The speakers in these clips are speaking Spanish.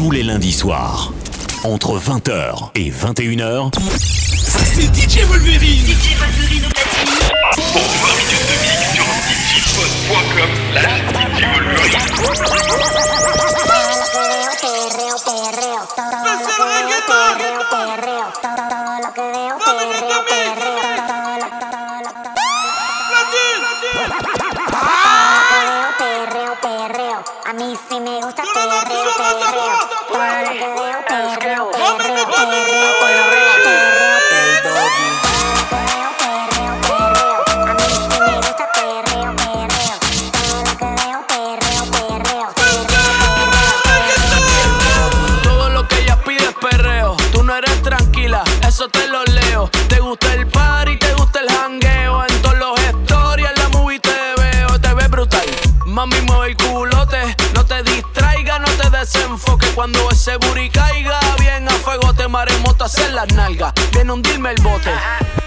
tous les lundis soirs. Entre 20h et 21h. C'est DJ Payra Payra el bote.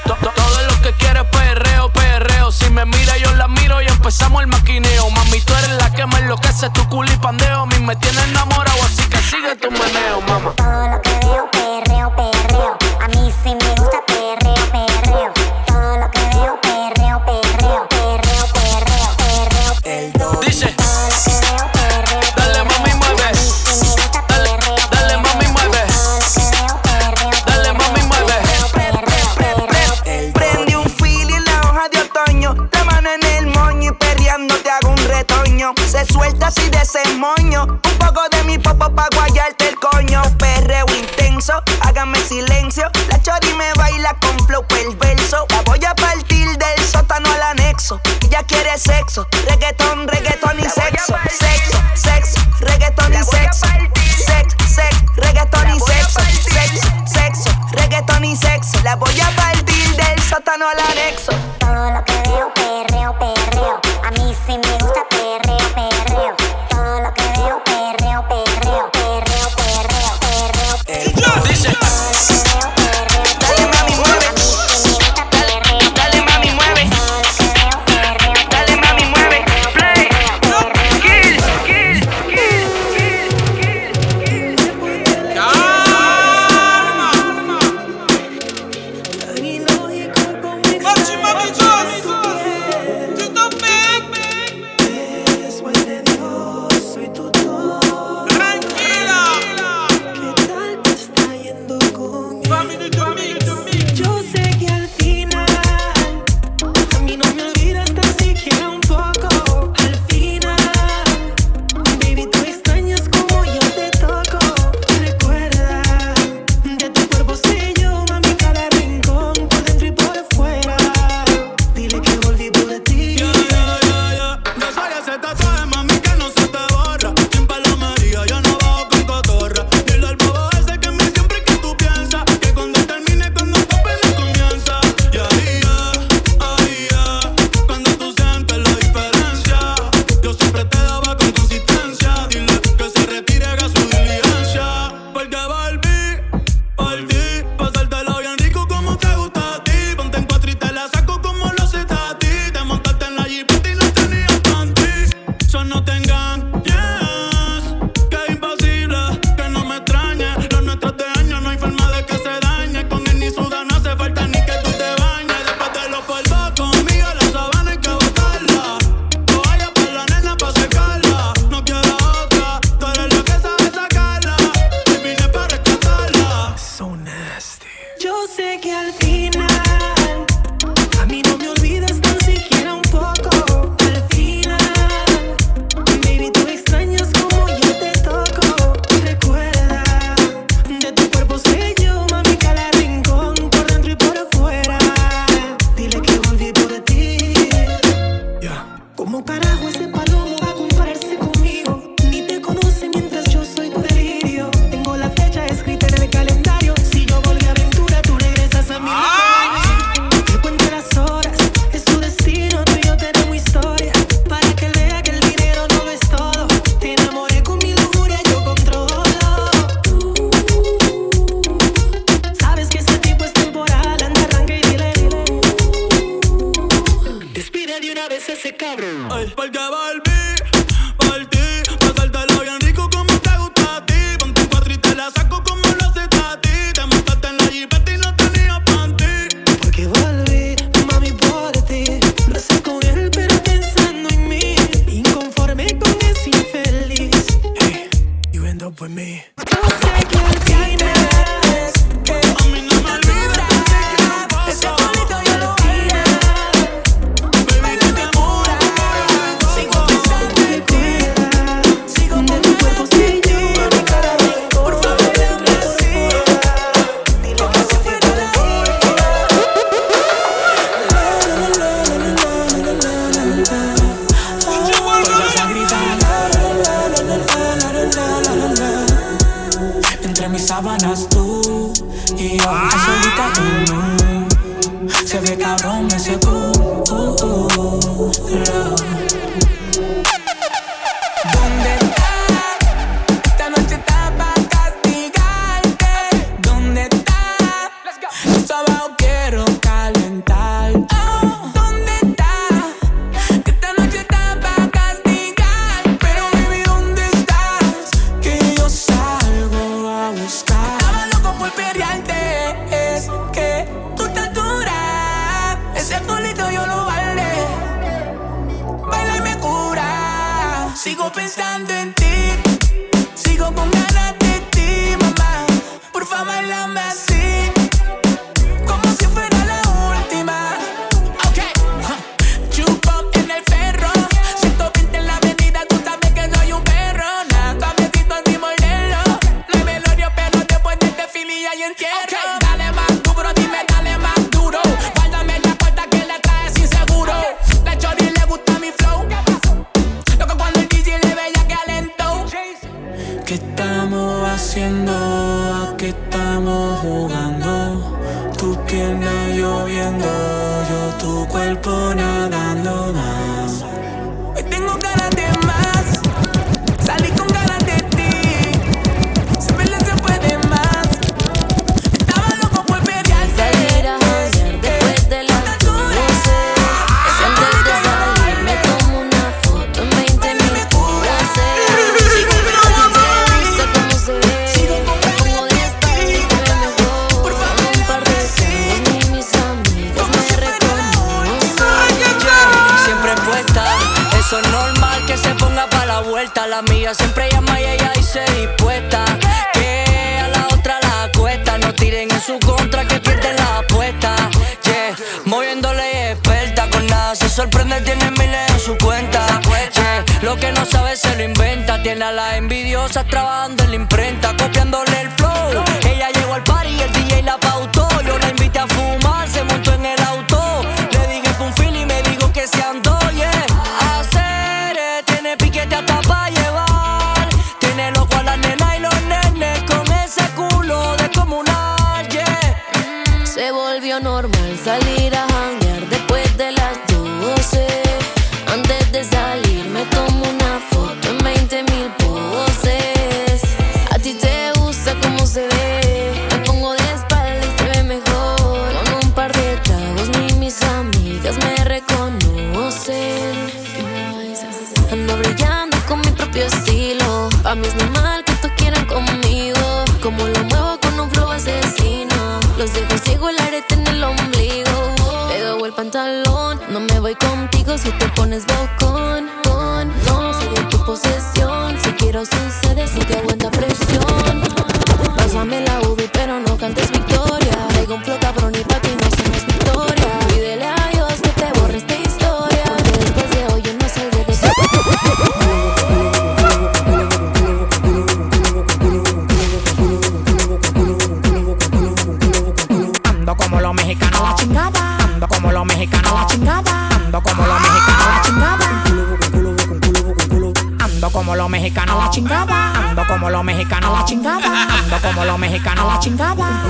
Todo lo que quiere es perreo, perreo. Si me mira, yo la miro y empezamos el maquineo. Mami, tú eres la que me enloquece, tu culo y pandeo. A mí me tiene enamorado, así que sigue tu meneo, mamá. como ganas tú y yo, ah. solita tú no. Se ve cabrón ese muy perriante Es que tú estás dura. Ese culito yo lo vale. Baila y me cura. Sigo pensando en ti. Sigo con ganas jugando, tu pierna lloviendo, yo tu cuerpo nadando más. la mía siempre llama y ella dice dispuesta. Que a la otra la cuesta, no tiren en su contra que pierden la apuesta. Yeah, moviéndole experta, con nada se sorprende, tiene miles en su cuenta. Yeah, lo que no sabe se lo inventa, tiene a las envidiosas trabajando en la imprenta, copiándole el flow. Ella llegó al party y el DJ la pautó. Como lo muevo con un flow asesino. Los dejo ciego el arete en el ombligo. Te el pantalón. No me voy contigo si te pones bocón. No, soy de tu posesión. Si quiero sucede sin que aguanta presión. Pásame la UV, pero no cantes victoria. Traigo un flow los mexicanos, la chingada. Ando como los mexicanos, la chingada. Ando como los mexicanos, la chingada.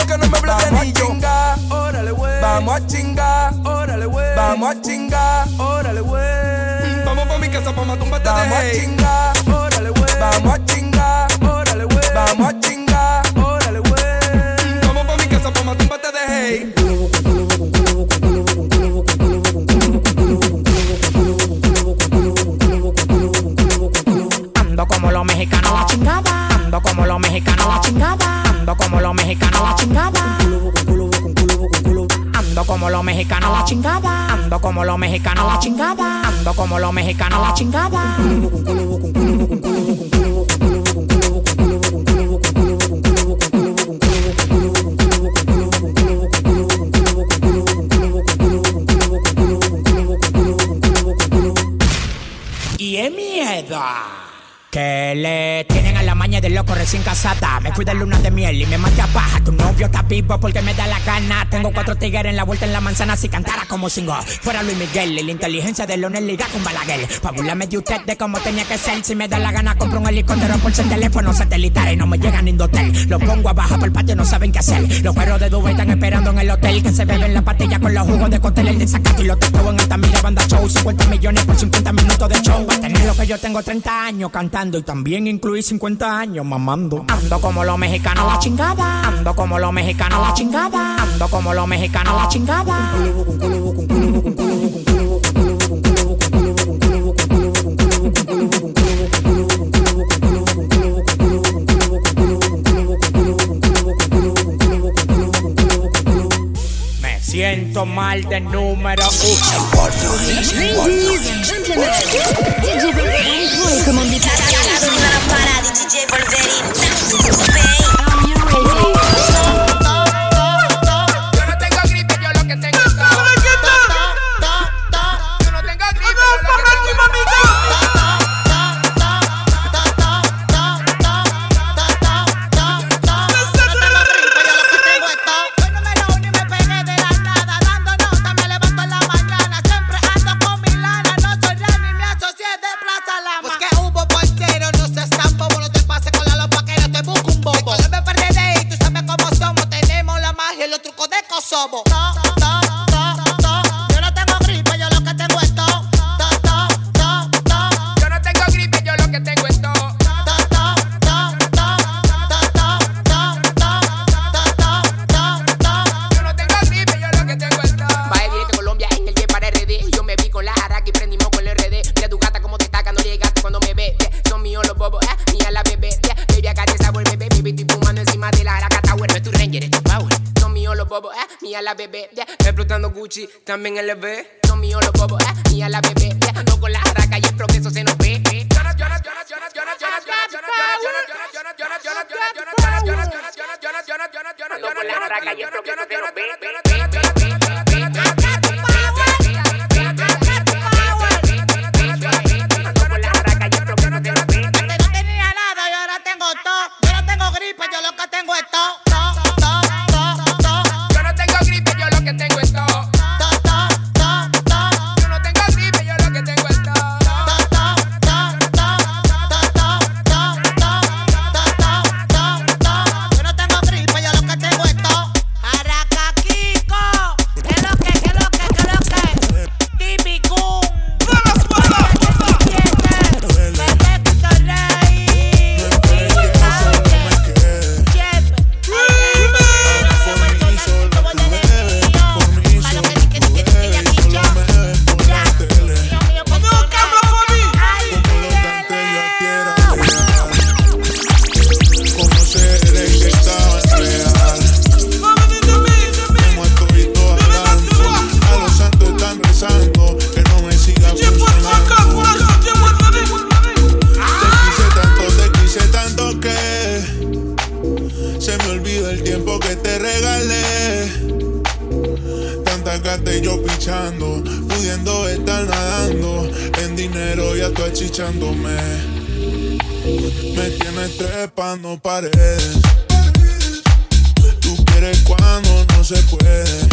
quiero que no me bloqueen ni yo. Chingar, órale, wey. Vamos a chingar, órale, wey. Vamos a chingar, órale, wey. Vamos pa' mi casa pa' matar un Vamos a chingar, órale, wey. Vamos a chingar. como los mexicanos. A la chingada. Ando como los mexicanos. A la chingada. Ando como los mexicanos. A la chingada. Y es mierda. Que le tienen a la maña de loco recién casada. Me fui de luna de miel y me maté a paja. Tu novio está vivo porque me da la gana. Tengo cuatro tigres en la vuelta en la manzana. Si cantara como singo, fuera Luis Miguel. Y la inteligencia de Lonel liga con Balaguer. Fabulame de usted de cómo tenía que ser. Si me da la gana, compro un helicóptero por ser teléfono satelital. Y no me llegan ni hotel. Lo pongo abajo por el patio, no saben qué hacer. Los perros de Dubai están esperando en el hotel. Que se beben la pastilla con los jugos de cóctel. El desacato y los tacos en alta mira. Banda show, 50 millones por 50 minutos de show. Va a tener lo que yo tengo 30 años cantando cantando y también incluí 50 años mamando. Ando como los mexicanos a la chingada. Ando como los mexicanos a la chingada. Ando como los mexicanos a la chingada. Me siento mal de número uno. sabo. Gucci, también LB. achichándome. Me tienes trepando paredes. Tú quieres cuando no se puede.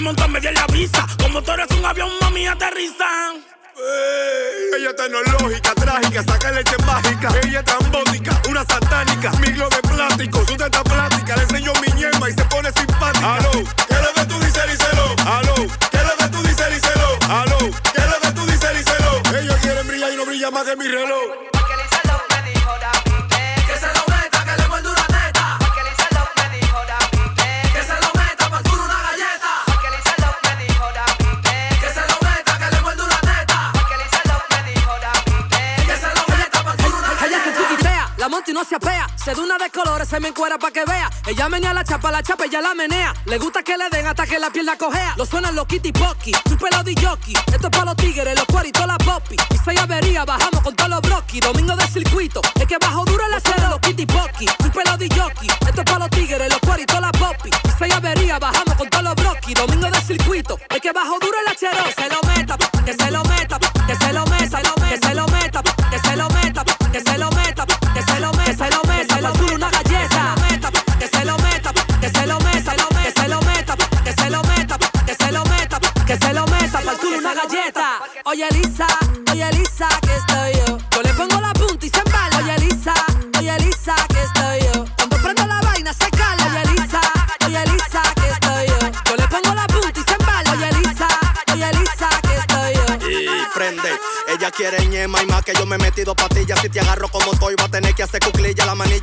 Monto en medio la brisa. Como tú eres un avión, mami, aterrizan. Ella es tecnológica, trágica, saca leche mágica. Ella es trambótica, una satánica. Mi globo de plástico, su teta plástica. Le enseño mi ñema y se pone simpática. Aló, ¿qué es lo que tú dices, díselo? Aló, ¿qué es lo que tú dices, díselo? Aló, ¿qué es lo que tú dices, díselo? Ellos quieren brillar y no brilla más que mi reloj. Y no se apea. Se da una de colores, se me encuera pa' que vea. Ella menea la chapa, la chapa, ella la menea. Le gusta que le den hasta que la pierna cojea. Lo suenan los kitty pocky, un pelo de jockey. Esto es pa' los tigres, los cuaritos, la poppy. Y seis averías, bajamos con todos los brocky. Domingo de circuito, es que bajo duro el acero, los kitty pocky. Un pelo de jockey. Esto es pa' los tigres, los cuaritos, la poppy. Y seis averías, bajamos con todos los brocky. Domingo de circuito, es que bajo duro el acero. Se lo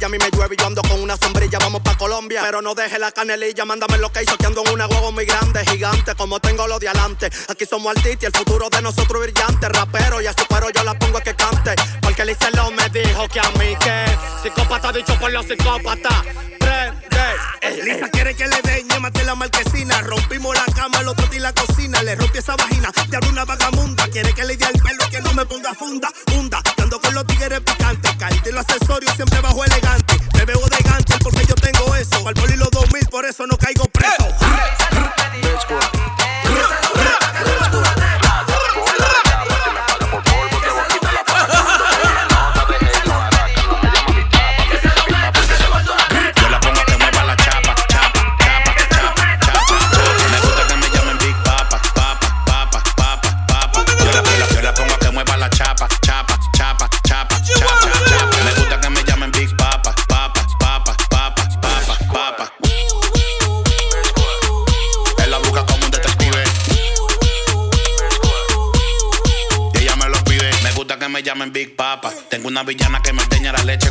a mí me llueve y yo ando con una sombrilla. Vamos pa' Colombia, pero no deje la canelilla. Mándame lo que hizo, que ando en una huevo muy grande, gigante. Como tengo los de adelante. Aquí somos artistas y el futuro de nosotros brillante. Rapero y a su pero yo la pongo a que cante. Porque el lo me dijo que a mí que psicópata dicho por los psicópatas. Prende. Elisa quiere que le den ñémate la marquesina. Rompimos la cama, el otro día la cocina. Le rompí esa vagina, te una vagabunda. Quiere que le dé el pelo, que no me ponga funda. Hunda, que ando con los tigres picantes. Caíste en los accesorios, siempre bajo elegante. Me veo de gante porque yo tengo eso. Al poli los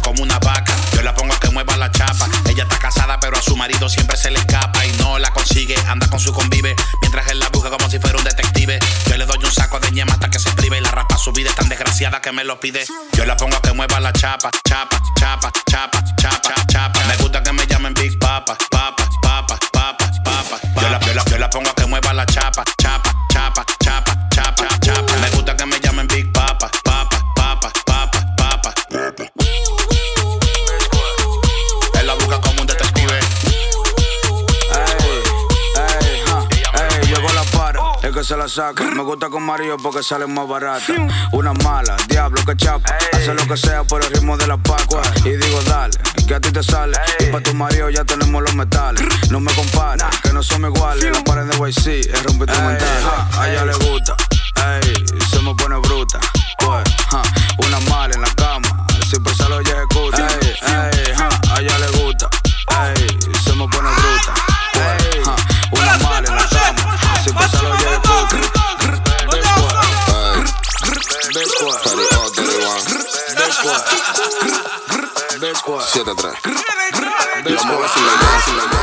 como una vaca. Yo la pongo a que mueva la chapa. Ella está casada, pero a su marido siempre se le escapa y no la consigue. Anda con su convive. Mientras él la busca como si fuera un detective. Yo le doy un saco de ñema hasta que se prive y la raspa. Su vida es tan desgraciada que me lo pide. Yo la pongo a que mueva la chapa, chapa, chapa, chapa, chapa, chapa. Me gusta que me llamen Big Papa, papa, papa, papa, papa. Yo la, yo la, yo la pongo a que mueva la chapa, chapa, la saca. Me gusta con Mario porque sale más barata. Una mala, diablo que chapa. Hace lo que sea por el ritmo de la Pascua. Y digo, dale, que a ti te sale. Y pa' tu Mario ya tenemos los metales. No me compares, que no somos iguales. No paren de YC, es rompe instrumental. Ja, a ella le gusta, ey, se me pone bruta. Pues, ja, una mala en la cama, 7-3. Lo mueves sin la